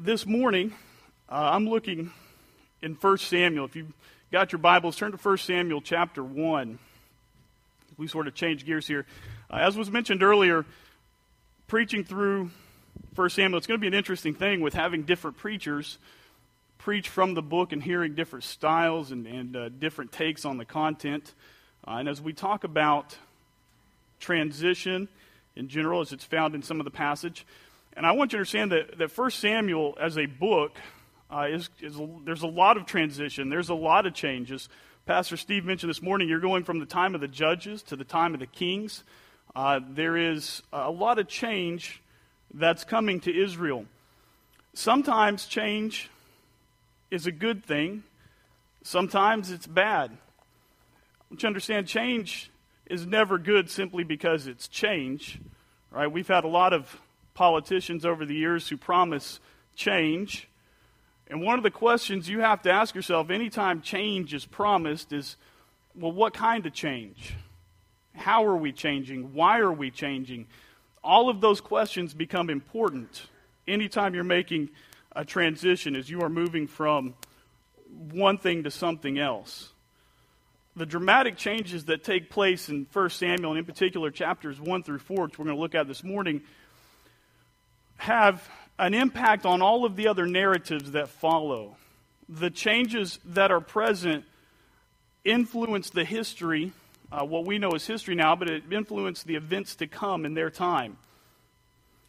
this morning, uh, I'm looking in 1 Samuel. If you've got your Bibles, turn to 1 Samuel chapter 1. We sort of change gears here. Uh, as was mentioned earlier, preaching through 1 Samuel, it's going to be an interesting thing with having different preachers preach from the book and hearing different styles and, and uh, different takes on the content. Uh, and as we talk about transition in general, as it's found in some of the passage, and I want you to understand that, that 1 Samuel as a book uh, is, is, there's a lot of transition, there's a lot of changes. Pastor Steve mentioned this morning you're going from the time of the judges to the time of the kings. Uh, there is a lot of change that's coming to Israel. Sometimes change is a good thing, sometimes it's bad. But you understand, change is never good simply because it's change. Right? We've had a lot of politicians over the years who promise change. And one of the questions you have to ask yourself anytime change is promised is well, what kind of change? How are we changing? Why are we changing? All of those questions become important anytime you're making a transition as you are moving from one thing to something else. The dramatic changes that take place in 1 Samuel, and in particular chapters 1 through 4, which we're going to look at this morning, have an impact on all of the other narratives that follow. The changes that are present influence the history, uh, what we know as history now, but it influenced the events to come in their time.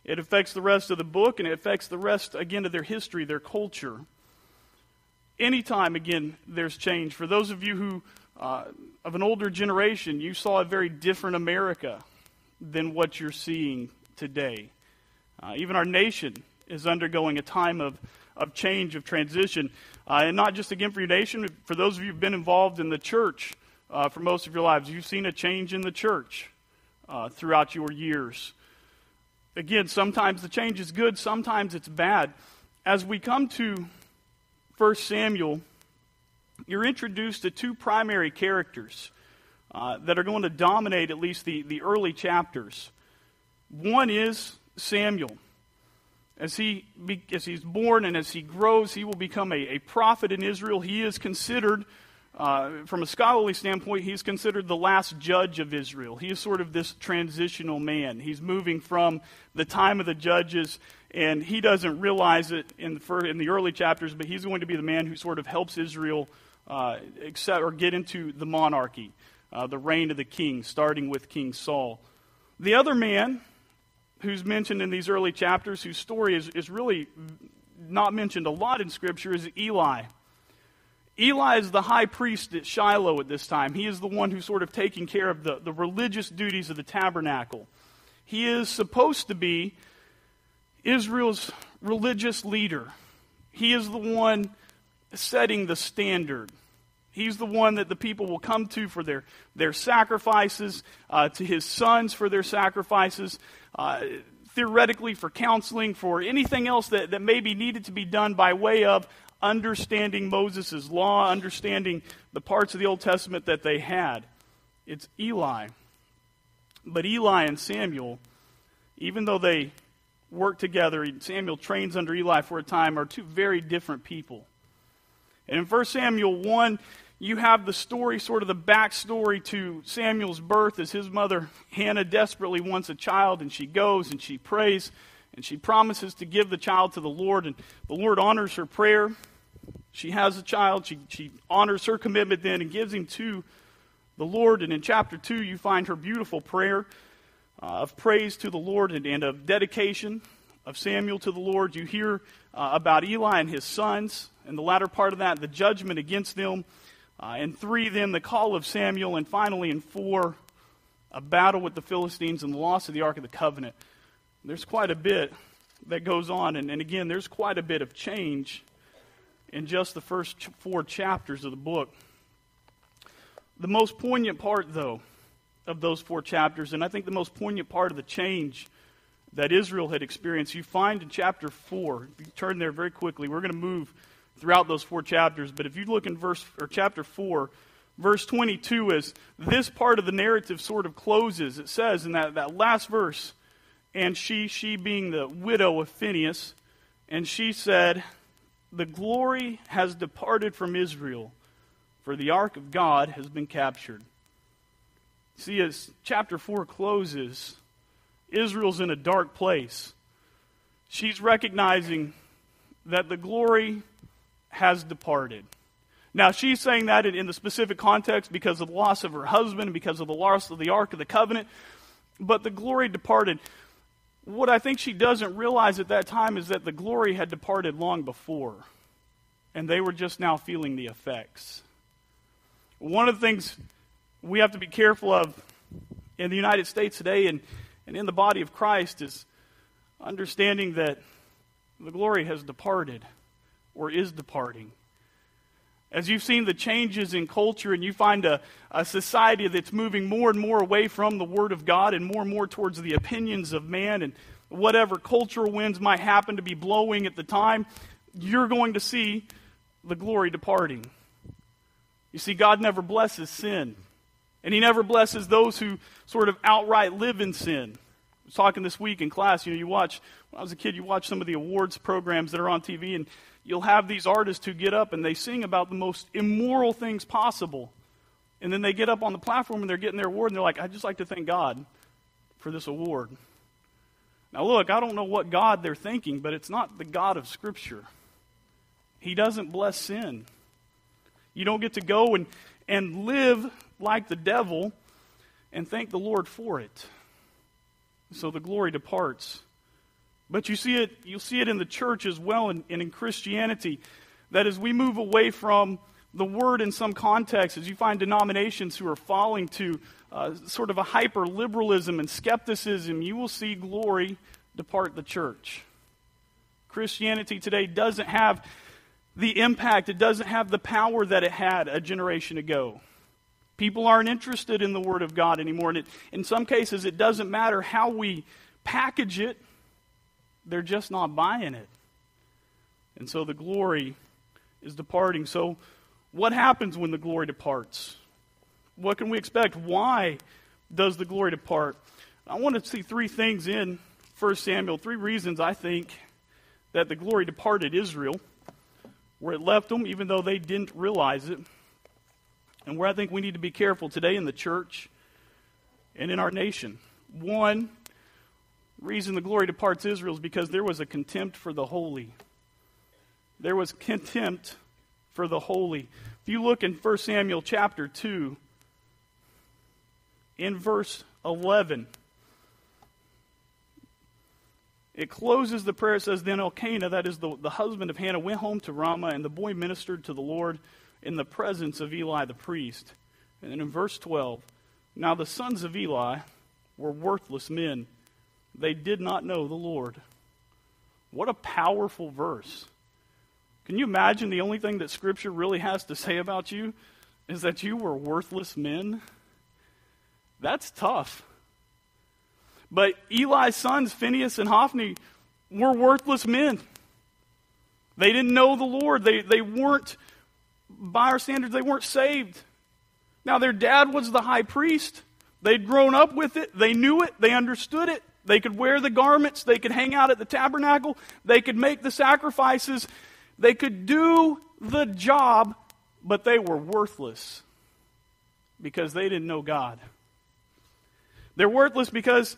It affects the rest of the book, and it affects the rest, again, of their history, their culture. Anytime, again, there's change. For those of you who, uh, of an older generation, you saw a very different America than what you're seeing today. Uh, even our nation is undergoing a time of, of change, of transition. Uh, and not just again for your nation, for those of you who've been involved in the church uh, for most of your lives, you've seen a change in the church uh, throughout your years. Again, sometimes the change is good, sometimes it's bad. As we come to 1 Samuel, you're introduced to two primary characters uh, that are going to dominate at least the, the early chapters. One is Samuel. As, he, as he's born and as he grows, he will become a, a prophet in Israel. He is considered, uh, from a scholarly standpoint, he's considered the last judge of Israel. He is sort of this transitional man. He's moving from the time of the judges, and he doesn't realize it in the, in the early chapters, but he's going to be the man who sort of helps Israel uh, accept, or get into the monarchy, uh, the reign of the king, starting with King Saul. The other man who's mentioned in these early chapters, whose story is, is really not mentioned a lot in Scripture, is Eli. Eli is the high priest at Shiloh at this time. He is the one who's sort of taking care of the, the religious duties of the tabernacle. He is supposed to be Israel's religious leader. He is the one setting the standard. He's the one that the people will come to for their, their sacrifices, uh, to his sons for their sacrifices, uh, theoretically for counseling, for anything else that, that maybe needed to be done by way of understanding Moses' law, understanding the parts of the Old Testament that they had. It's Eli. But Eli and Samuel, even though they work together, Samuel trains under Eli for a time, are two very different people. And in 1 Samuel 1, you have the story, sort of the backstory to Samuel's birth as his mother, Hannah, desperately wants a child, and she goes and she prays and she promises to give the child to the Lord, and the Lord honors her prayer. She has a child, she, she honors her commitment then and gives him to the Lord. And in chapter 2, you find her beautiful prayer uh, of praise to the Lord and, and of dedication of Samuel to the Lord. You hear uh, about Eli and his sons and the latter part of that, the judgment against them. Uh, in three, then, the call of Samuel. And finally, in four, a battle with the Philistines and the loss of the Ark of the Covenant. There's quite a bit that goes on. And, and again, there's quite a bit of change in just the first ch- four chapters of the book. The most poignant part, though, of those four chapters, and I think the most poignant part of the change that Israel had experienced, you find in chapter 4. If you turn there very quickly, we're going to move throughout those four chapters. But if you look in verse or chapter 4, verse 22, is this part of the narrative sort of closes, it says in that, that last verse, and she, she being the widow of Phinehas, and she said, The glory has departed from Israel, for the ark of God has been captured. See, as chapter 4 closes, Israel's in a dark place. She's recognizing that the glory has departed. Now, she's saying that in the specific context because of the loss of her husband, because of the loss of the Ark of the Covenant, but the glory departed. What I think she doesn't realize at that time is that the glory had departed long before, and they were just now feeling the effects. One of the things we have to be careful of in the United States today and, and in the body of Christ is understanding that the glory has departed or is departing. As you've seen the changes in culture and you find a, a society that's moving more and more away from the Word of God and more and more towards the opinions of man and whatever cultural winds might happen to be blowing at the time, you're going to see the glory departing. You see, God never blesses sin. And He never blesses those who sort of outright live in sin. I was talking this week in class, you know, you watch, when I was a kid, you watch some of the awards programs that are on TV, and you'll have these artists who get up and they sing about the most immoral things possible. And then they get up on the platform and they're getting their award and they're like, I'd just like to thank God for this award. Now, look, I don't know what God they're thinking, but it's not the God of Scripture. He doesn't bless sin. You don't get to go and, and live like the devil and thank the Lord for it. So the glory departs. But you see it, you'll see it in the church as well and, and in Christianity, that as we move away from the word in some contexts, as you find denominations who are falling to uh, sort of a hyper liberalism and skepticism, you will see glory depart the church. Christianity today doesn't have the impact, it doesn't have the power that it had a generation ago. People aren't interested in the Word of God anymore. And it, in some cases, it doesn't matter how we package it they're just not buying it. And so the glory is departing. So, what happens when the glory departs? What can we expect? Why does the glory depart? I want to see three things in 1 Samuel, three reasons I think that the glory departed Israel, where it left them, even though they didn't realize it, and where I think we need to be careful today in the church and in our nation. One, reason the glory departs Israel is because there was a contempt for the holy. There was contempt for the holy. If you look in 1 Samuel chapter 2, in verse 11, it closes the prayer. It says, Then Elkanah, that is the, the husband of Hannah, went home to Ramah, and the boy ministered to the Lord in the presence of Eli the priest. And then in verse 12, Now the sons of Eli were worthless men they did not know the Lord. What a powerful verse. Can you imagine the only thing that Scripture really has to say about you is that you were worthless men? That's tough. But Eli's sons, Phinehas and Hophni, were worthless men. They didn't know the Lord. They, they weren't, by our standards, they weren't saved. Now, their dad was the high priest. They'd grown up with it. They knew it. They understood it. They could wear the garments, they could hang out at the tabernacle, they could make the sacrifices, they could do the job, but they were worthless because they didn't know God. They're worthless because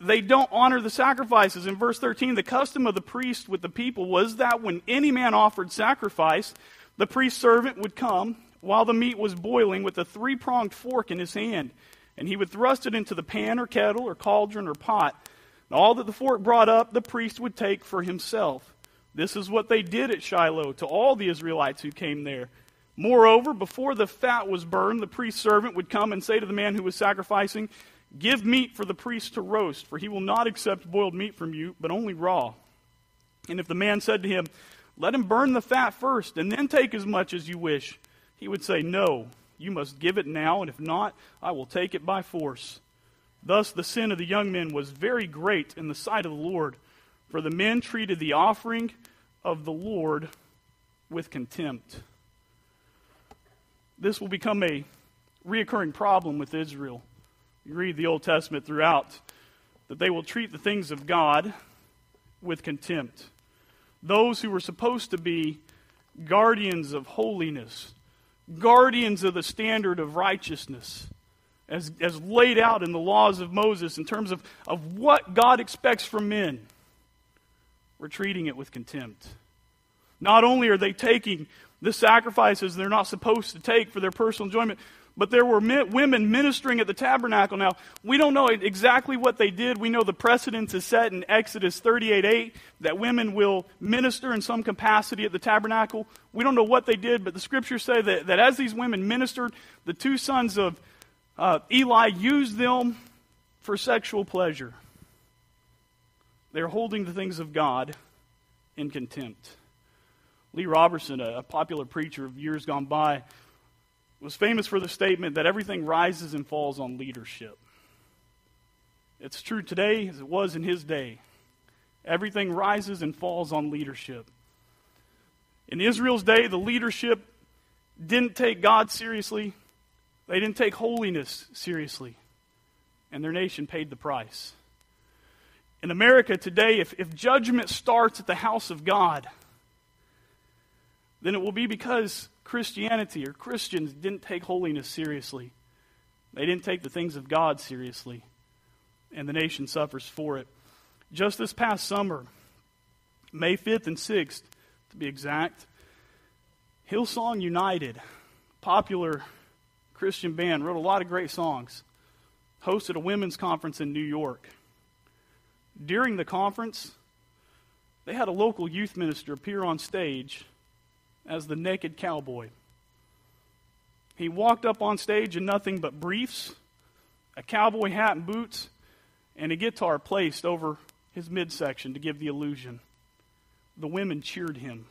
they don't honor the sacrifices. In verse 13, the custom of the priest with the people was that when any man offered sacrifice, the priest servant would come while the meat was boiling with a three pronged fork in his hand and he would thrust it into the pan or kettle or cauldron or pot. And all that the fork brought up, the priest would take for himself. This is what they did at Shiloh to all the Israelites who came there. Moreover, before the fat was burned, the priest's servant would come and say to the man who was sacrificing, Give meat for the priest to roast, for he will not accept boiled meat from you, but only raw. And if the man said to him, Let him burn the fat first, and then take as much as you wish, he would say, No, you must give it now, and if not, I will take it by force. Thus the sin of the young men was very great in the sight of the Lord, for the men treated the offering of the Lord with contempt. This will become a reoccurring problem with Israel. You read the Old Testament throughout that they will treat the things of God with contempt. those who were supposed to be guardians of holiness, guardians of the standard of righteousness, as, as laid out in the laws of Moses in terms of, of what God expects from men, we're treating it with contempt. Not only are they taking the sacrifices they're not supposed to take for their personal enjoyment, but there were men, women ministering at the tabernacle. Now, we don't know exactly what they did. We know the precedence is set in Exodus 38 8 that women will minister in some capacity at the tabernacle. We don't know what they did, but the scriptures say that, that as these women ministered, the two sons of uh, Eli used them for sexual pleasure. They're holding the things of God in contempt. Lee Roberson, a, a popular preacher of years gone by, was famous for the statement that everything rises and falls on leadership. It's true today as it was in his day. Everything rises and falls on leadership. In Israel's day, the leadership didn't take God seriously, they didn't take holiness seriously, and their nation paid the price. In America today, if, if judgment starts at the house of God, then it will be because Christianity or Christians didn't take holiness seriously. They didn't take the things of God seriously. And the nation suffers for it. Just this past summer, May 5th and 6th, to be exact, Hillsong United, popular Christian band, wrote a lot of great songs, hosted a women's conference in New York. During the conference, they had a local youth minister appear on stage as the naked cowboy. He walked up on stage in nothing but briefs, a cowboy hat and boots, and a guitar placed over his midsection to give the illusion. The women cheered him.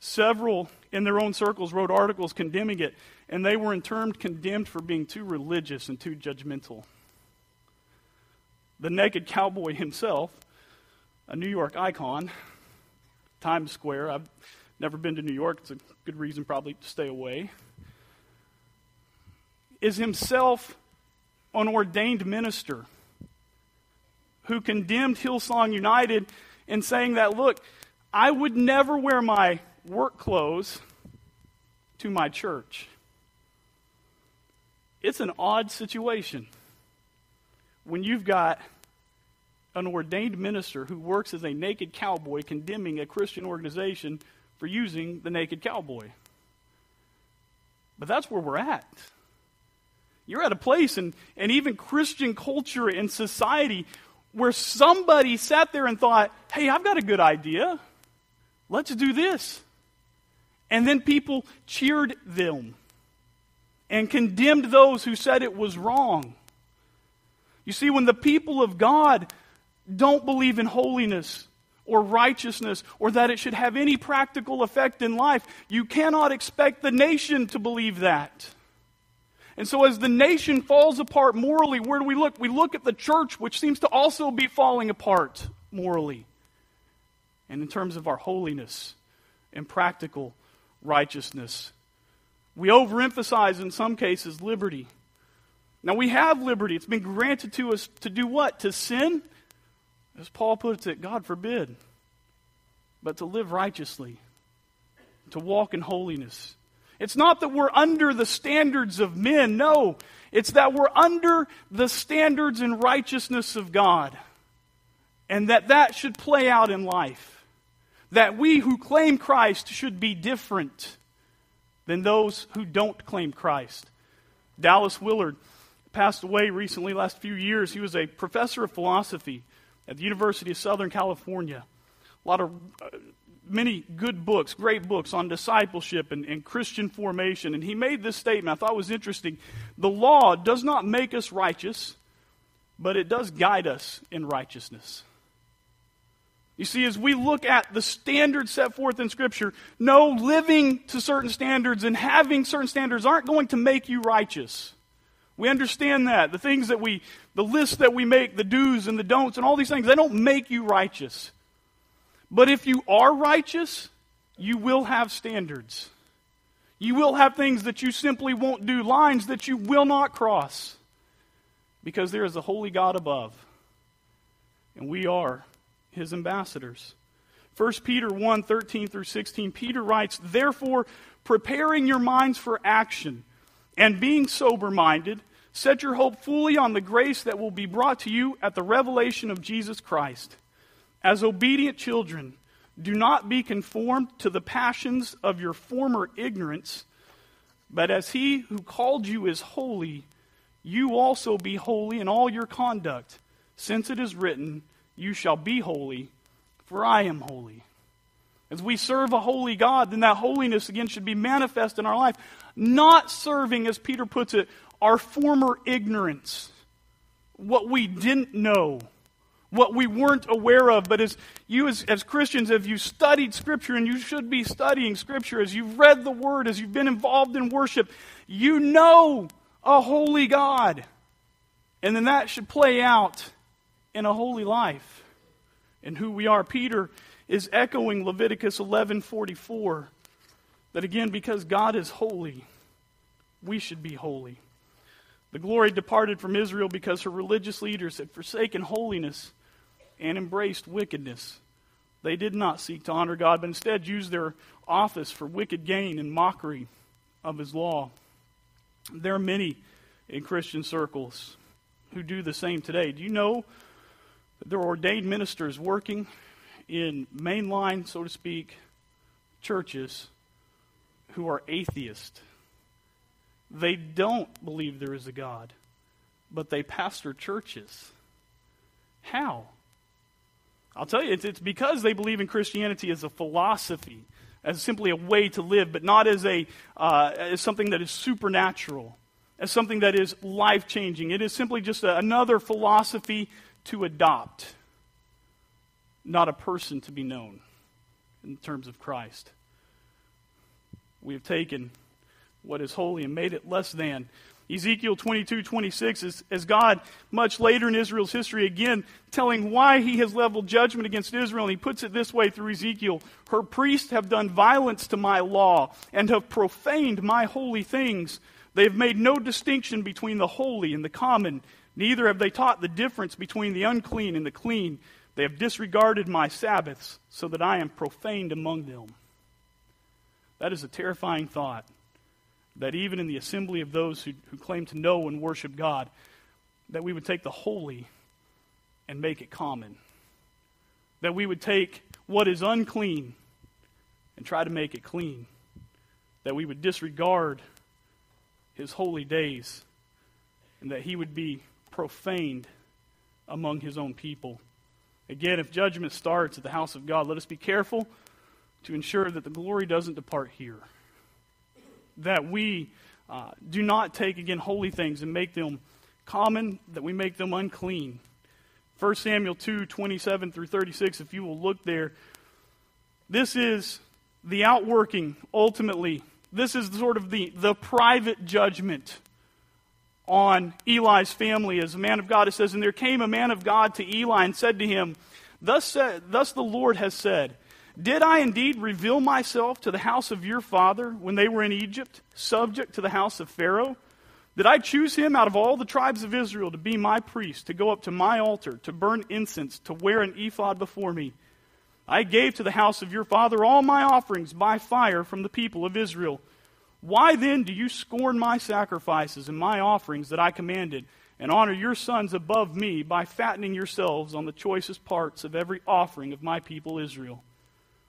Several in their own circles wrote articles condemning it, and they were in turn condemned for being too religious and too judgmental. The naked cowboy himself, a New York icon, Times Square. I've never been to New York. It's a good reason probably to stay away. Is himself an ordained minister who condemned Hillsong United in saying that, look, I would never wear my work clothes to my church. It's an odd situation when you've got an ordained minister who works as a naked cowboy condemning a Christian organization for using the naked cowboy. But that's where we're at. You're at a place, and, and even Christian culture and society, where somebody sat there and thought, hey, I've got a good idea. Let's do this. And then people cheered them and condemned those who said it was wrong. You see, when the people of God don't believe in holiness or righteousness or that it should have any practical effect in life. You cannot expect the nation to believe that. And so, as the nation falls apart morally, where do we look? We look at the church, which seems to also be falling apart morally. And in terms of our holiness and practical righteousness, we overemphasize in some cases liberty. Now, we have liberty. It's been granted to us to do what? To sin? As Paul puts it, God forbid, but to live righteously, to walk in holiness. It's not that we're under the standards of men, no. It's that we're under the standards and righteousness of God. And that that should play out in life. That we who claim Christ should be different than those who don't claim Christ. Dallas Willard passed away recently, last few years. He was a professor of philosophy at the University of Southern California. A lot of, uh, many good books, great books on discipleship and, and Christian formation. And he made this statement I thought was interesting. The law does not make us righteous, but it does guide us in righteousness. You see, as we look at the standards set forth in Scripture, no, living to certain standards and having certain standards aren't going to make you righteous. We understand that. The things that we, the list that we make, the do's and the don'ts and all these things, they don't make you righteous. But if you are righteous, you will have standards. You will have things that you simply won't do, lines that you will not cross. Because there is a holy God above. And we are his ambassadors. 1 Peter 1 13 through 16, Peter writes, Therefore, preparing your minds for action, and being sober minded, set your hope fully on the grace that will be brought to you at the revelation of Jesus Christ. As obedient children, do not be conformed to the passions of your former ignorance, but as he who called you is holy, you also be holy in all your conduct, since it is written, You shall be holy, for I am holy. As we serve a holy God, then that holiness again should be manifest in our life. Not serving, as Peter puts it, our former ignorance, what we didn't know, what we weren't aware of. But as you, as, as Christians, have you studied Scripture, and you should be studying Scripture, as you've read the Word, as you've been involved in worship, you know a holy God. And then that should play out in a holy life and who we are. Peter is echoing Leviticus 11:44 that again because God is holy, we should be holy. The glory departed from Israel because her religious leaders had forsaken holiness and embraced wickedness. They did not seek to honor God, but instead used their office for wicked gain and mockery of his law. There are many in Christian circles who do the same today. Do you know that there are ordained ministers working in mainline, so to speak, churches who are atheists? They don't believe there is a God, but they pastor churches. How? I'll tell you, it's, it's because they believe in Christianity as a philosophy, as simply a way to live, but not as, a, uh, as something that is supernatural, as something that is life changing. It is simply just a, another philosophy to adopt, not a person to be known in terms of Christ. We have taken what is holy and made it less than. Ezekiel 22, 26 is as God, much later in Israel's history, again telling why he has leveled judgment against Israel. And he puts it this way through Ezekiel Her priests have done violence to my law and have profaned my holy things. They have made no distinction between the holy and the common, neither have they taught the difference between the unclean and the clean. They have disregarded my Sabbaths, so that I am profaned among them. That is a terrifying thought that even in the assembly of those who, who claim to know and worship God, that we would take the holy and make it common. That we would take what is unclean and try to make it clean. That we would disregard his holy days and that he would be profaned among his own people. Again, if judgment starts at the house of God, let us be careful to ensure that the glory doesn't depart here that we uh, do not take, again, holy things and make them common, that we make them unclean. 1 Samuel 2 27 through 36, if you will look there, this is the outworking, ultimately. This is sort of the, the private judgment on Eli's family. As a man of God, it says, And there came a man of God to Eli and said to him, Thus, thus the Lord has said, did I indeed reveal myself to the house of your father when they were in Egypt, subject to the house of Pharaoh? Did I choose him out of all the tribes of Israel to be my priest, to go up to my altar, to burn incense, to wear an ephod before me? I gave to the house of your father all my offerings by fire from the people of Israel. Why then do you scorn my sacrifices and my offerings that I commanded, and honor your sons above me by fattening yourselves on the choicest parts of every offering of my people Israel?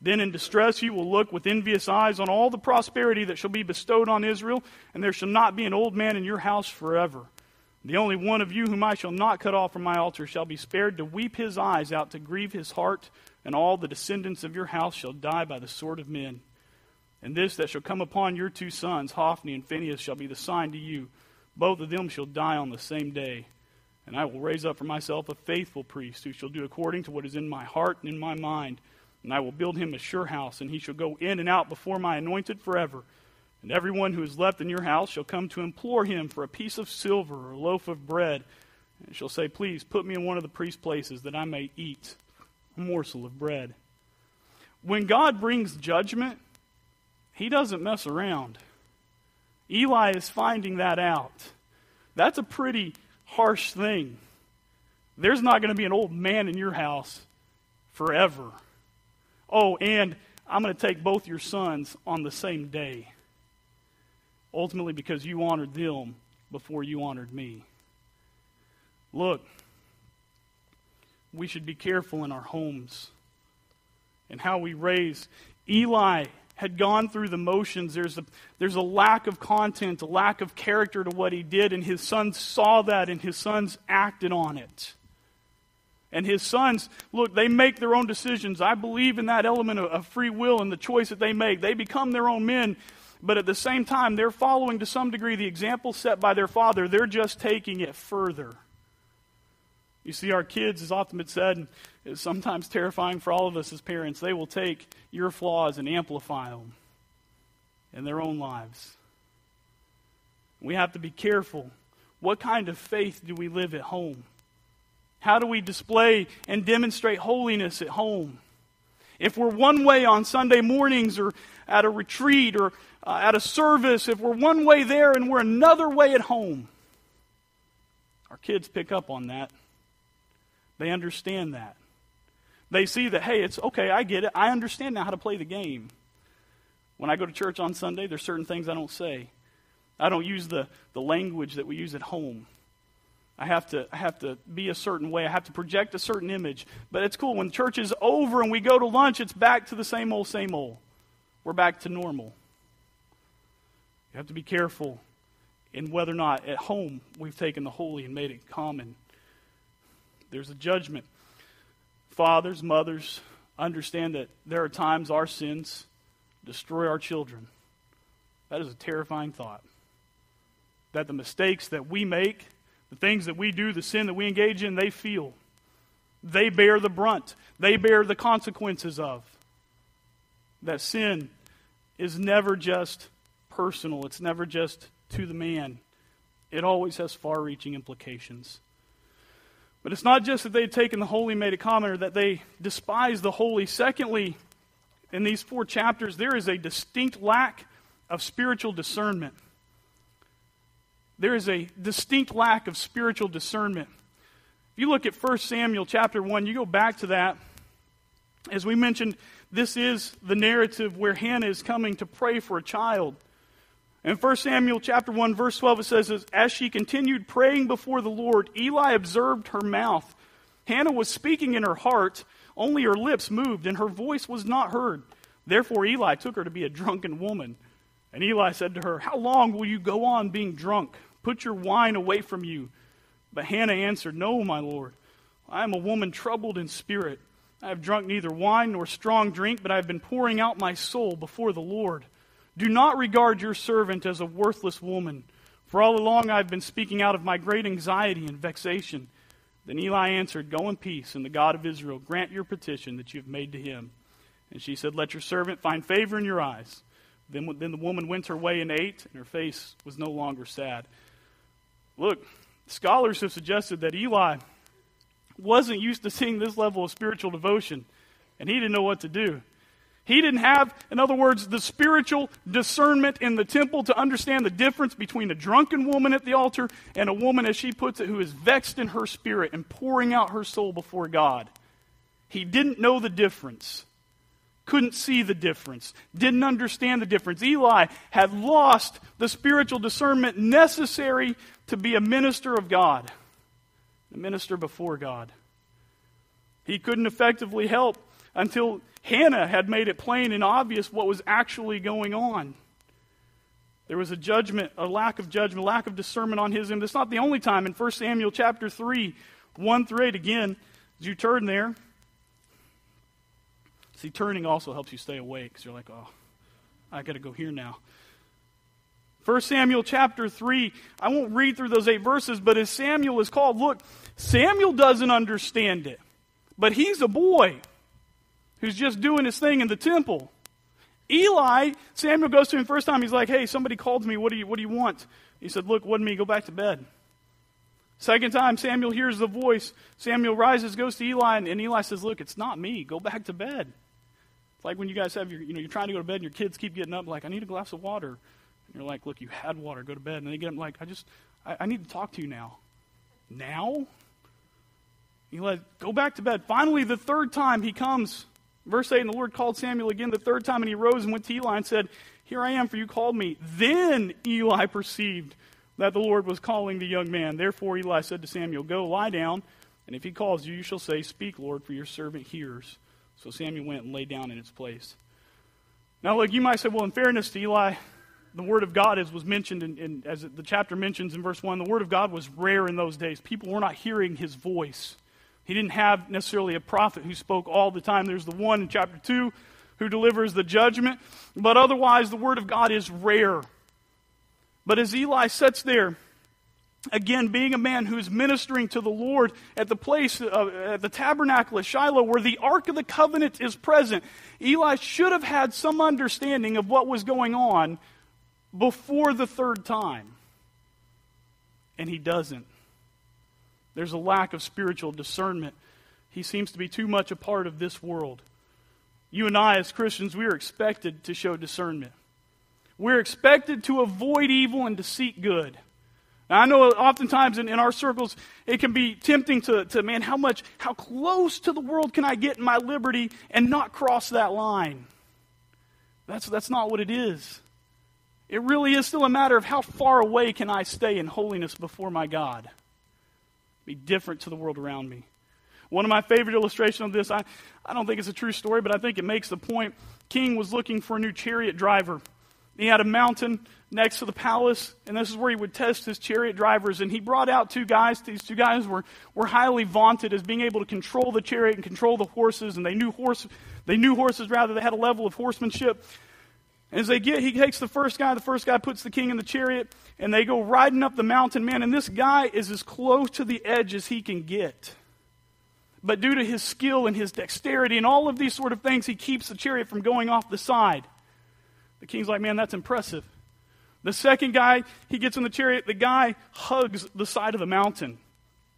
Then in distress you will look with envious eyes on all the prosperity that shall be bestowed on Israel, and there shall not be an old man in your house forever. The only one of you whom I shall not cut off from my altar shall be spared to weep his eyes out, to grieve his heart, and all the descendants of your house shall die by the sword of men. And this that shall come upon your two sons, Hophni and Phinehas, shall be the sign to you. Both of them shall die on the same day. And I will raise up for myself a faithful priest who shall do according to what is in my heart and in my mind and I will build him a sure house, and he shall go in and out before my anointed forever. And everyone who is left in your house shall come to implore him for a piece of silver or a loaf of bread. And shall say, Please put me in one of the priest's places that I may eat a morsel of bread. When God brings judgment, he doesn't mess around. Eli is finding that out. That's a pretty harsh thing. There's not going to be an old man in your house forever. Oh, and I'm going to take both your sons on the same day. Ultimately, because you honored them before you honored me. Look, we should be careful in our homes and how we raise. Eli had gone through the motions. There's a, there's a lack of content, a lack of character to what he did, and his sons saw that, and his sons acted on it. And his sons, look, they make their own decisions. I believe in that element of, free will and the choice that they make. They become their own men, but at the same time, they're following to some degree the example set by their father. They're just taking it further. You see, our kids, as often been said, is sometimes terrifying for all of us as parents. They will take your flaws and amplify them in their own lives. We have to be careful. What kind of faith do we live at home? How do we display and demonstrate holiness at home? If we're one way on Sunday mornings or at a retreat or uh, at a service, if we're one way there and we're another way at home, our kids pick up on that. They understand that. They see that, hey, it's okay, I get it. I understand now how to play the game. When I go to church on Sunday, there's certain things I don't say. I don't use the, the language that we use at home. I have to I have to be a certain way. I have to project a certain image. But it's cool when church is over and we go to lunch, it's back to the same old same old. We're back to normal. You have to be careful in whether or not at home we've taken the holy and made it common. There's a judgment. Fathers, mothers, understand that there are times our sins destroy our children. That is a terrifying thought. That the mistakes that we make the things that we do, the sin that we engage in, they feel. They bear the brunt, they bear the consequences of. That sin is never just personal, it's never just to the man, it always has far reaching implications. But it's not just that they've taken the holy made a common or that they despise the holy. Secondly, in these four chapters, there is a distinct lack of spiritual discernment there is a distinct lack of spiritual discernment. If you look at 1 Samuel chapter 1, you go back to that. As we mentioned, this is the narrative where Hannah is coming to pray for a child. In 1 Samuel chapter 1 verse 12 it says as she continued praying before the Lord Eli observed her mouth. Hannah was speaking in her heart, only her lips moved and her voice was not heard. Therefore Eli took her to be a drunken woman. And Eli said to her, "How long will you go on being drunk?" Put your wine away from you. But Hannah answered, No, my Lord. I am a woman troubled in spirit. I have drunk neither wine nor strong drink, but I have been pouring out my soul before the Lord. Do not regard your servant as a worthless woman, for all along I have been speaking out of my great anxiety and vexation. Then Eli answered, Go in peace, and the God of Israel grant your petition that you have made to him. And she said, Let your servant find favor in your eyes. Then, then the woman went her way and ate, and her face was no longer sad. Look, scholars have suggested that Eli wasn't used to seeing this level of spiritual devotion, and he didn't know what to do. He didn't have, in other words, the spiritual discernment in the temple to understand the difference between a drunken woman at the altar and a woman, as she puts it, who is vexed in her spirit and pouring out her soul before God. He didn't know the difference couldn't see the difference, didn't understand the difference. Eli had lost the spiritual discernment necessary to be a minister of God, a minister before God. He couldn't effectively help until Hannah had made it plain and obvious what was actually going on. There was a judgment, a lack of judgment, a lack of discernment on his end. It's not the only time. In 1 Samuel chapter 3, 1 through 8, again, as you turn there, See, turning also helps you stay awake because you're like, oh, I got to go here now. 1 Samuel chapter 3, I won't read through those eight verses, but as Samuel is called, look, Samuel doesn't understand it, but he's a boy who's just doing his thing in the temple. Eli, Samuel goes to him first time. He's like, hey, somebody called me. What do you, what do you want? He said, look, wasn't me. Go back to bed. Second time, Samuel hears the voice. Samuel rises, goes to Eli, and, and Eli says, look, it's not me. Go back to bed. It's like when you guys have your, you know, you're trying to go to bed and your kids keep getting up like, I need a glass of water. And you're like, look, you had water. Go to bed. And they get up like, I just, I, I need to talk to you now. Now? Eli, go back to bed. Finally, the third time he comes Verse 8 And the Lord called Samuel again the third time, and he rose and went to Eli and said, Here I am, for you called me. Then Eli perceived that the Lord was calling the young man. Therefore Eli said to Samuel, Go, lie down, and if he calls you, you shall say, Speak, Lord, for your servant hears. So Samuel went and lay down in its place. Now, look, you might say, well, in fairness to Eli, the Word of God, as was mentioned, in, in, as the chapter mentions in verse 1, the Word of God was rare in those days. People were not hearing his voice. He didn't have necessarily a prophet who spoke all the time. There's the one in chapter 2 who delivers the judgment, but otherwise, the Word of God is rare. But as Eli sits there, again, being a man who's ministering to the Lord at the place, uh, at the tabernacle at Shiloh, where the Ark of the Covenant is present, Eli should have had some understanding of what was going on before the third time. And he doesn't. There's a lack of spiritual discernment. He seems to be too much a part of this world. You and I, as Christians, we are expected to show discernment. We're expected to avoid evil and to seek good. Now, I know oftentimes in, in our circles, it can be tempting to, to, man, how much, how close to the world can I get in my liberty and not cross that line? That's, that's not what it is. It really is still a matter of how far away can I stay in holiness before my God be different to the world around me. One of my favorite illustrations of this, I, I don't think it's a true story, but I think it makes the point. King was looking for a new chariot driver. He had a mountain next to the palace, and this is where he would test his chariot drivers. And he brought out two guys. These two guys were, were highly vaunted as being able to control the chariot and control the horses, and they knew horse they knew horses rather, they had a level of horsemanship. And as they get, he takes the first guy, the first guy puts the king in the chariot, and they go riding up the mountain, man, and this guy is as close to the edge as he can get. But due to his skill and his dexterity and all of these sort of things, he keeps the chariot from going off the side. The king's like, man, that's impressive. The second guy, he gets in the chariot, the guy hugs the side of the mountain,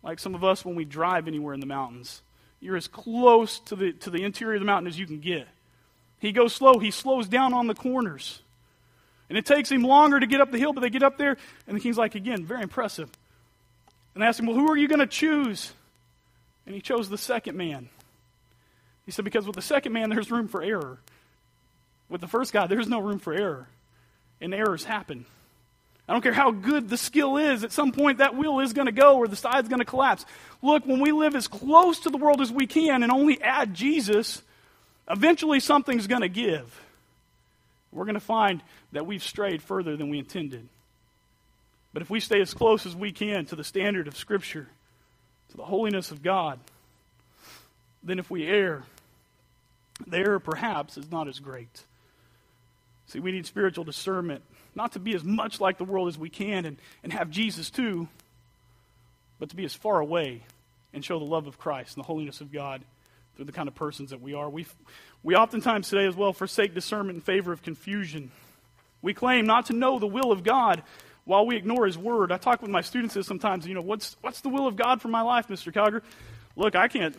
like some of us when we drive anywhere in the mountains. You're as close to the, to the interior of the mountain as you can get. He goes slow, he slows down on the corners. And it takes him longer to get up the hill, but they get up there, and the king's like, again, very impressive. And they ask him, Well, who are you going to choose? And he chose the second man. He said, Because with the second man, there's room for error. With the first guy, there's no room for error. And errors happen. I don't care how good the skill is, at some point that wheel is going to go or the side's going to collapse. Look, when we live as close to the world as we can and only add Jesus, eventually something's going to give. We're going to find that we've strayed further than we intended. But if we stay as close as we can to the standard of Scripture, to the holiness of God, then if we err, the error perhaps is not as great. See, we need spiritual discernment, not to be as much like the world as we can and, and have Jesus too, but to be as far away and show the love of Christ and the holiness of God through the kind of persons that we are. We, we oftentimes today as well forsake discernment in favor of confusion. We claim not to know the will of God while we ignore His Word. I talk with my students this sometimes, you know, what's, what's the will of God for my life, Mr. Calger? Look, I can't,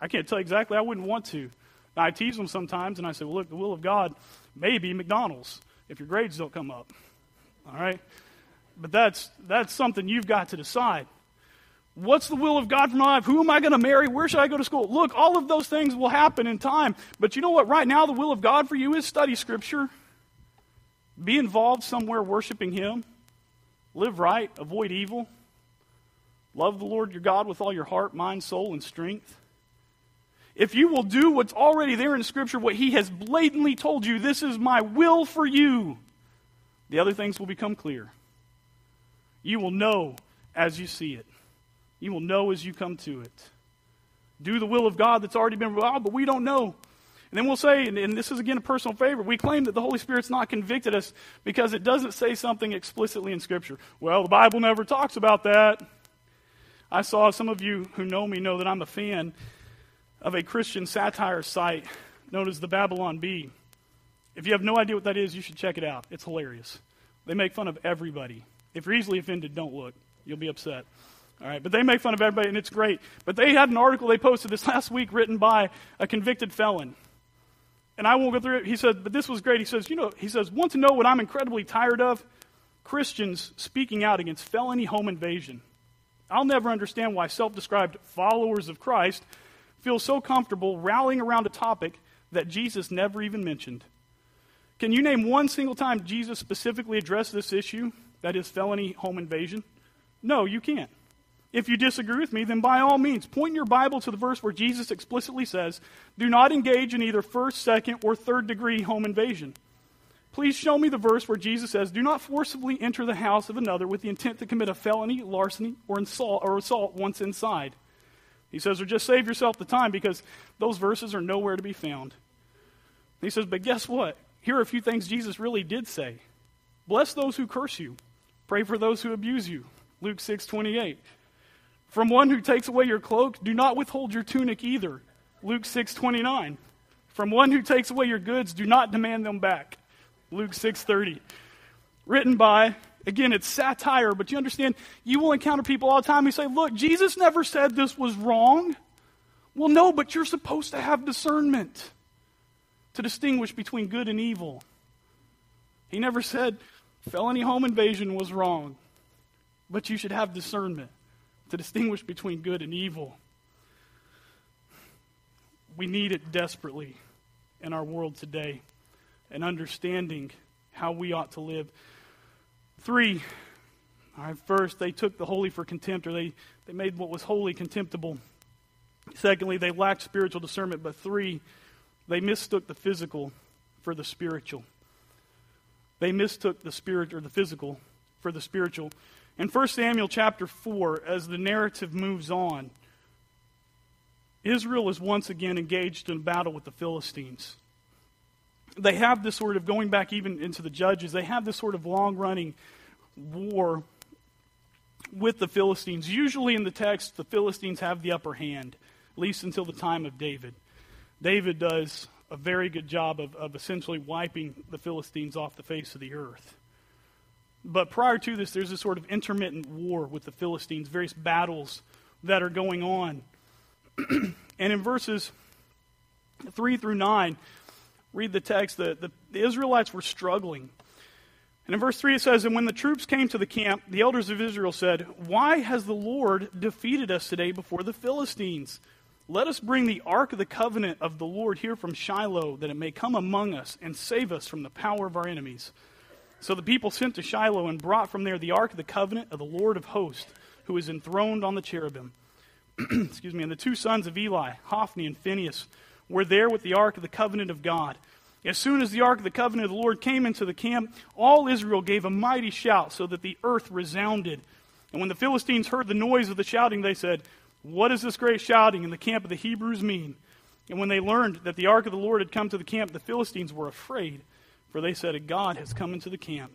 I can't tell exactly. I wouldn't want to. I tease them sometimes, and I say, well, look, the will of God may be McDonald's if your grades don't come up. All right? But that's, that's something you've got to decide. What's the will of God for my life? Who am I going to marry? Where should I go to school? Look, all of those things will happen in time. But you know what? Right now, the will of God for you is study Scripture, be involved somewhere worshiping Him, live right, avoid evil, love the Lord your God with all your heart, mind, soul, and strength. If you will do what's already there in Scripture, what He has blatantly told you, this is my will for you, the other things will become clear. You will know as you see it. You will know as you come to it. Do the will of God that's already been revealed, but we don't know. And then we'll say, and, and, this is again a personal favor, we claim that the Holy Spirit's not convicted us because it doesn't say something explicitly in Scripture. Well, the Bible never talks about that. I saw some of you who know me know that I'm a fan of a Christian satire site known as the Babylon Bee. If you have no idea what that is, you should check it out. It's hilarious. They make fun of everybody. If you're easily offended, don't look. You'll be upset. All right, but they make fun of everybody, and it's great. But they had an article they posted this last week written by a convicted felon. And I won't go through it. He said, but this was great. He says, you know, he says, want to know what I'm incredibly tired of? Christians speaking out against felony home invasion. I'll never understand why self described followers of Christ feel so comfortable rallying around a topic that Jesus never even mentioned. Can you name one single time Jesus specifically addressed this issue, that is, felony home invasion? No, you can't. If you disagree with me, then by all means, point your Bible to the verse where Jesus explicitly says, Do not engage in either first, second, or third degree home invasion. Please show me the verse where Jesus says, Do not forcibly enter the house of another with the intent to commit a felony, larceny, or or assault once inside. He says, Or just save yourself the time because those verses are nowhere to be found. He says, But guess what? Here are a few things Jesus really did say. Bless those who curse you. Pray for those who abuse you. Luke 6 28. From one who takes away your cloak, do not withhold your tunic either. Luke 6:29. From one who takes away your goods, do not demand them back. Luke 6:30. Written by again it's satire, but you understand you will encounter people all the time who say, "Look, Jesus never said this was wrong." Well, no, but you're supposed to have discernment to distinguish between good and evil. He never said felony home invasion was wrong, but you should have discernment to distinguish between good and evil. We need it desperately in our world today and understanding how we ought to live. Three, all right, first, they took the holy for contempt, or they, they made what was holy contemptible. Secondly, they lacked spiritual discernment. But three, they mistook the physical for the spiritual. They mistook the spirit or the physical for the spiritual. In 1 Samuel chapter 4, as the narrative moves on, Israel is once again engaged in battle with the Philistines. They have this sort of, going back even into the Judges, they have this sort of long running war with the Philistines. Usually in the text, the Philistines have the upper hand, at least until the time of David. David does a very good job of, of essentially wiping the Philistines off the face of the earth. But prior to this, there's a sort of intermittent war with the Philistines, various battles that are going on. and in verses 3 through 9, read the text, the, the, the, Israelites were struggling. And in verse 3 it says, And when the troops came to the camp, the elders of Israel said, Why has the Lord defeated us today before the Philistines? Let us bring the ark of the covenant of the Lord here from Shiloh, that it may come among us and save us from the power of our enemies. So the people sent to Shiloh and brought from there the ark of the covenant of the Lord of hosts, who is enthroned on the cherubim. Excuse me. And the two sons of Eli, Hophni and Phinehas, were there with the ark of the covenant of God. As soon as the ark of the covenant of the Lord came into the camp, all Israel gave a mighty shout, so that the earth resounded. And when the Philistines heard the noise of the shouting, they said, What does this great shouting in the camp of the Hebrews mean? And when they learned that the ark of the Lord had come to the camp, the Philistines were afraid for they said, A God has come into the camp.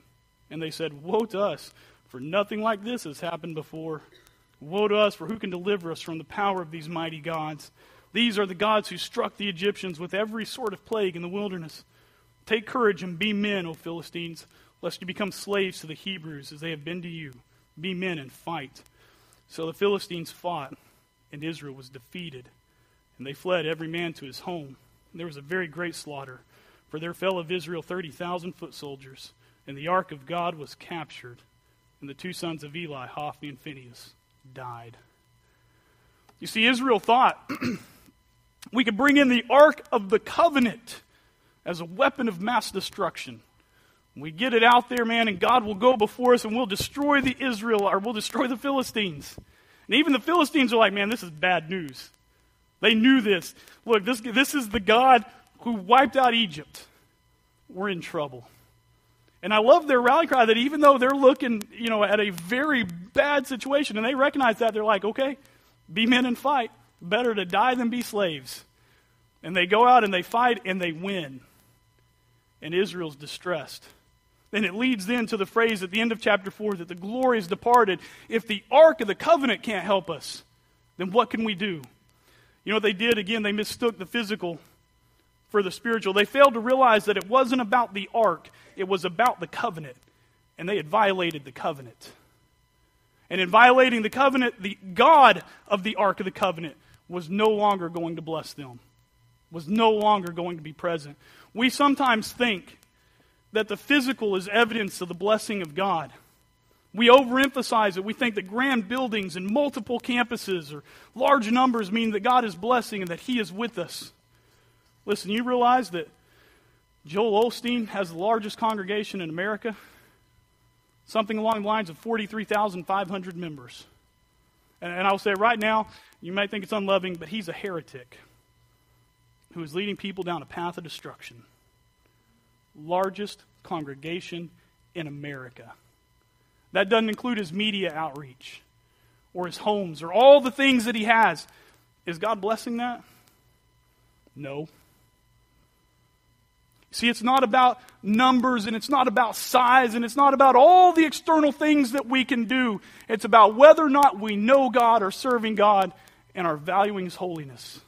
And they said, Woe to us, for nothing like this has happened before. Woe to us, for who can deliver us from the power of these mighty gods? These are the gods who struck the Egyptians with every sort of plague in the wilderness. Take courage and be men, O Philistines, lest you become slaves to the Hebrews as they have been to you. Be men and fight. So the Philistines fought, and Israel was defeated. And they fled every man to his home. And there was a very great slaughter. For there fell of Israel 30,000 foot soldiers, and the ark of God was captured, and the two sons of Eli, Hophni and Phinehas, died. You see, Israel thought we could bring in the ark of the covenant as a weapon of mass destruction. We get it out there, man, and God will go before us and we'll destroy the Israel or we'll destroy the Philistines. And even the Philistines are like, man, this is bad news. They knew this. Look, this, this is the God who wiped out Egypt, we're in trouble. And I love their rally cry that even though they're looking, you know, at a very bad situation and they recognize that, they're like, okay, be men and fight. Better to die than be slaves. And they go out and they fight and they win. And Israel's distressed. Then it leads then to the phrase at the end of chapter 4 that the glory is departed. If the ark of the covenant can't help us, then what can we do? You know what they did? Again, they mistook the physical for the spiritual. They failed to realize that it wasn't about the ark, it was about the covenant. And they had violated the covenant. And in violating the covenant, the God of the ark of the covenant was no longer going to bless them, was no longer going to be present. We sometimes think that the physical is evidence of the blessing of God. We overemphasize it. We think that grand buildings and multiple campuses or large numbers mean that God is blessing and that He is with us. Listen, you realize that Joel Osteen has the largest congregation in America? Something along the lines of 43,500 members. And, I'll say right now, you may think it's unloving, but he's a heretic who is leading people down a path of destruction. Largest congregation in America. That doesn't include his media outreach or his homes or all the things that he has. Is God blessing that? No. See, it's not about numbers and it's not about size and it's not about all the external things that we can do. It's about whether or not we know God or serving God and are valuing His holiness.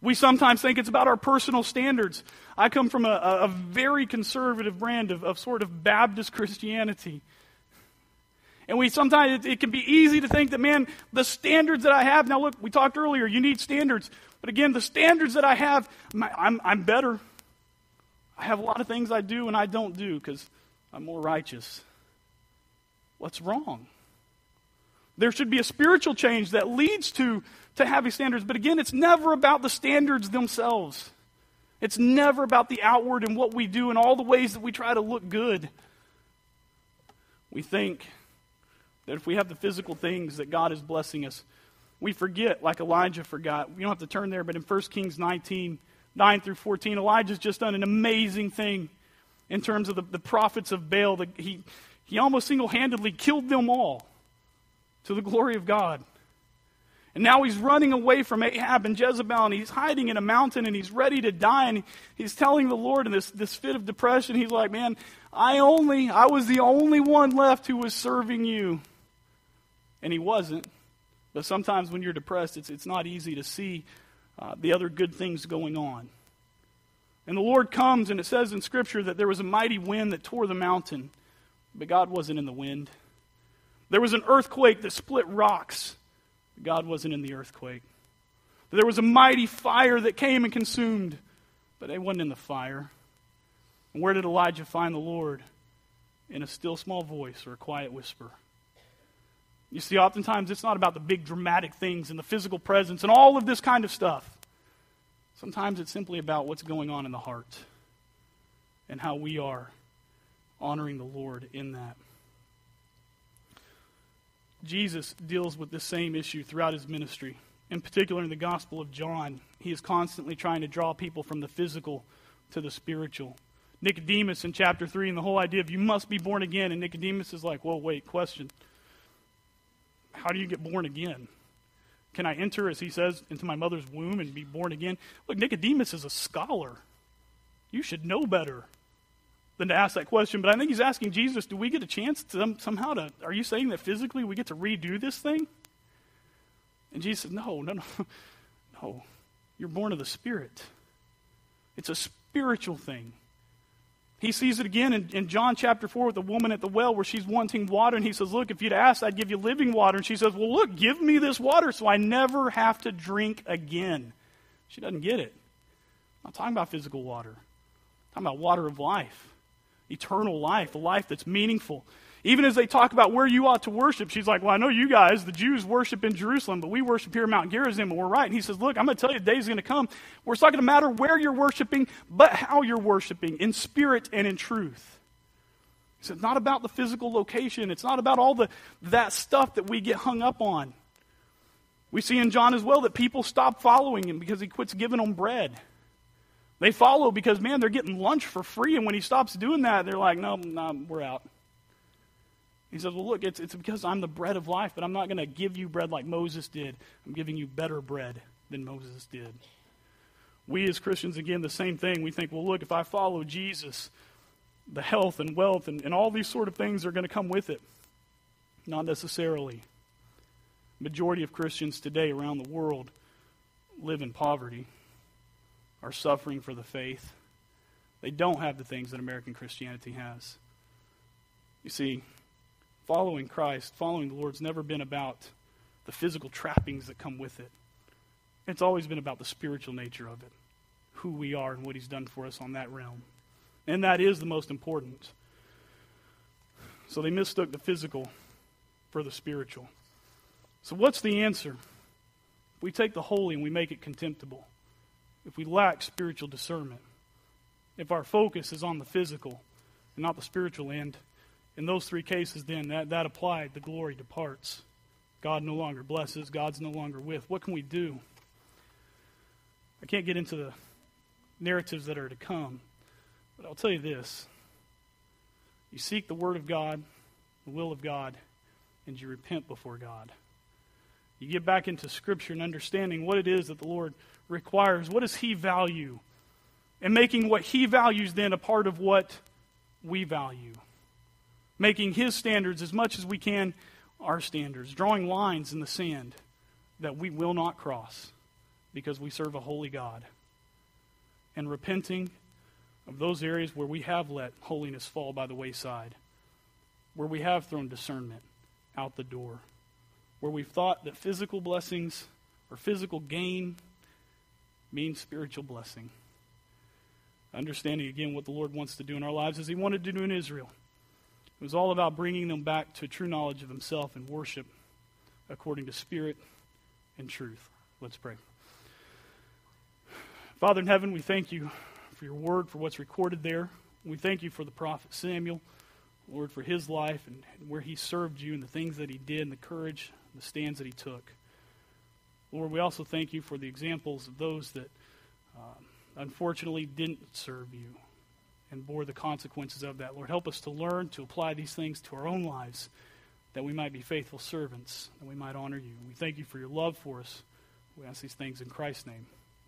We sometimes think it's about our personal standards. I come from a, a very conservative brand of, of sort of Baptist Christianity. And we sometimes, it, it, can be easy to think that, man, the standards that I have, now look, we talked earlier, you need standards. But again, the standards that I have, I'm, I'm better. I have a lot of things I do and I don't do because I'm more righteous. What's wrong? There should be a spiritual change that leads to, to having standards. But again, it's never about the standards themselves. It's never about the outward and what we do and all the ways that we try to look good. We think that if we have the physical things that God is blessing us, we forget, like Elijah forgot. We don't have to turn there, but in 1 Kings 19, 9 through 14, Elijah's just done an amazing thing in terms of the, the prophets of Baal. The, he, he almost single handedly killed them all to the glory of God. And now he's running away from Ahab and Jezebel, and he's hiding in a mountain, and he's ready to die. And he's telling the Lord in this, this fit of depression, he's like, Man, I only, I was the only one left who was serving you. And he wasn't. But sometimes when you're depressed, it's, it's not easy to see uh, the other good things going on. And the Lord comes, and it says in Scripture that there was a mighty wind that tore the mountain, but God wasn't in the wind. There was an earthquake that split rocks, but God wasn't in the earthquake. There was a mighty fire that came and consumed, but they wasn't in the fire. And where did Elijah find the Lord? In a still small voice or a quiet whisper. You see, oftentimes it's not about the big dramatic things and the physical presence and all of this kind of stuff. Sometimes it's simply about what's going on in the heart and how we are honoring the Lord in that. Jesus deals with this same issue throughout his ministry. In particular, in the Gospel of John, he is constantly trying to draw people from the physical to the spiritual. Nicodemus in chapter 3, and the whole idea of you must be born again. And Nicodemus is like, whoa, wait, question. How do you get born again? Can I enter, as he says, into my mother's womb and be born again? Look, Nicodemus is a scholar. You should know better than to ask that question. But I think he's asking Jesus, do we get a chance to somehow to, are you saying that physically we get to redo this thing? And Jesus says, no, no, no, no. You're born of the Spirit. It's a spiritual thing. He sees it again in, in, John chapter 4 with the woman at the well where she's wanting water. And he says, Look, if you'd asked, I'd give you living water. And she says, Well, look, give me this water so I never have to drink again. She doesn't get it. I'm not talking about physical water, I'm talking about water of life, eternal life, a life that's meaningful. Even as they talk about where you ought to worship, she's like, Well, I know you guys, the Jews, worship in Jerusalem, but we worship here in Mount Gerizim, and we're right. And he says, Look, I'm going to tell you, the day's going to come where it's not going to matter where you're worshiping, but how you're worshiping, in spirit and in truth. He said, It's not about the physical location, it's not about all the, that stuff that we get hung up on. We see in John as well that people stop following him because he quits giving them bread. They follow because, man, they're getting lunch for free, and when he stops doing that, they're like, No, no, we're out. He says, Well, look, it's, it's because I'm the bread of life, but I'm not going to give you bread like Moses did. I'm giving you better bread than Moses did. We as Christians, again, the same thing. We think, well, look, if I follow Jesus, the health and wealth and, and all these sort of things are going to come with it. Not necessarily. Majority of Christians today around the world live in poverty. are suffering for the faith. They don't have the things that American Christianity has. You see, following Christ, following the Lord's never been about the physical trappings that come with it. It's always been about the spiritual nature of it, who we are and what He's done for us on that realm. And that is the most important. So they mistook the physical for the spiritual. So, what's the answer? We take the holy and we make it contemptible. If we lack spiritual discernment, if our focus is on the physical and not the spiritual end, in those three cases, then that, that applied, the glory departs. God no longer blesses, God's no longer with. What can we do? I can't get into the narratives that are to come, but I'll tell you this. You seek the Word of God, the will of God, and you repent before God. You get back into Scripture and understanding what it is that the Lord requires. What does He value? And making what He values then a part of what we value. Making His standards as much as we can our standards. Drawing lines in the sand that we will not cross because we serve a holy God. And repenting of those areas where we have let holiness fall by the wayside, where we have thrown discernment out the door where we've thought that physical blessings or physical gain means spiritual blessing. Understanding again what the Lord wants to do in our lives as He wanted to do in Israel. It was all about bringing them back to true knowledge of Himself and worship according to spirit and truth. Let's pray. Father in heaven, we thank you for your word, for what's recorded there. We thank you for the prophet Samuel, Lord, for his life and where he served you and the things that he did and the courage the stands that he took. Lord, we also thank you for the examples of those that uh, unfortunately didn't serve you and bore the consequences of that. Lord, help us to learn to apply these things to our own lives that we might be faithful servants, that we might honor you. We thank you for your love for us. We ask these things in Christ's name.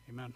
Amen.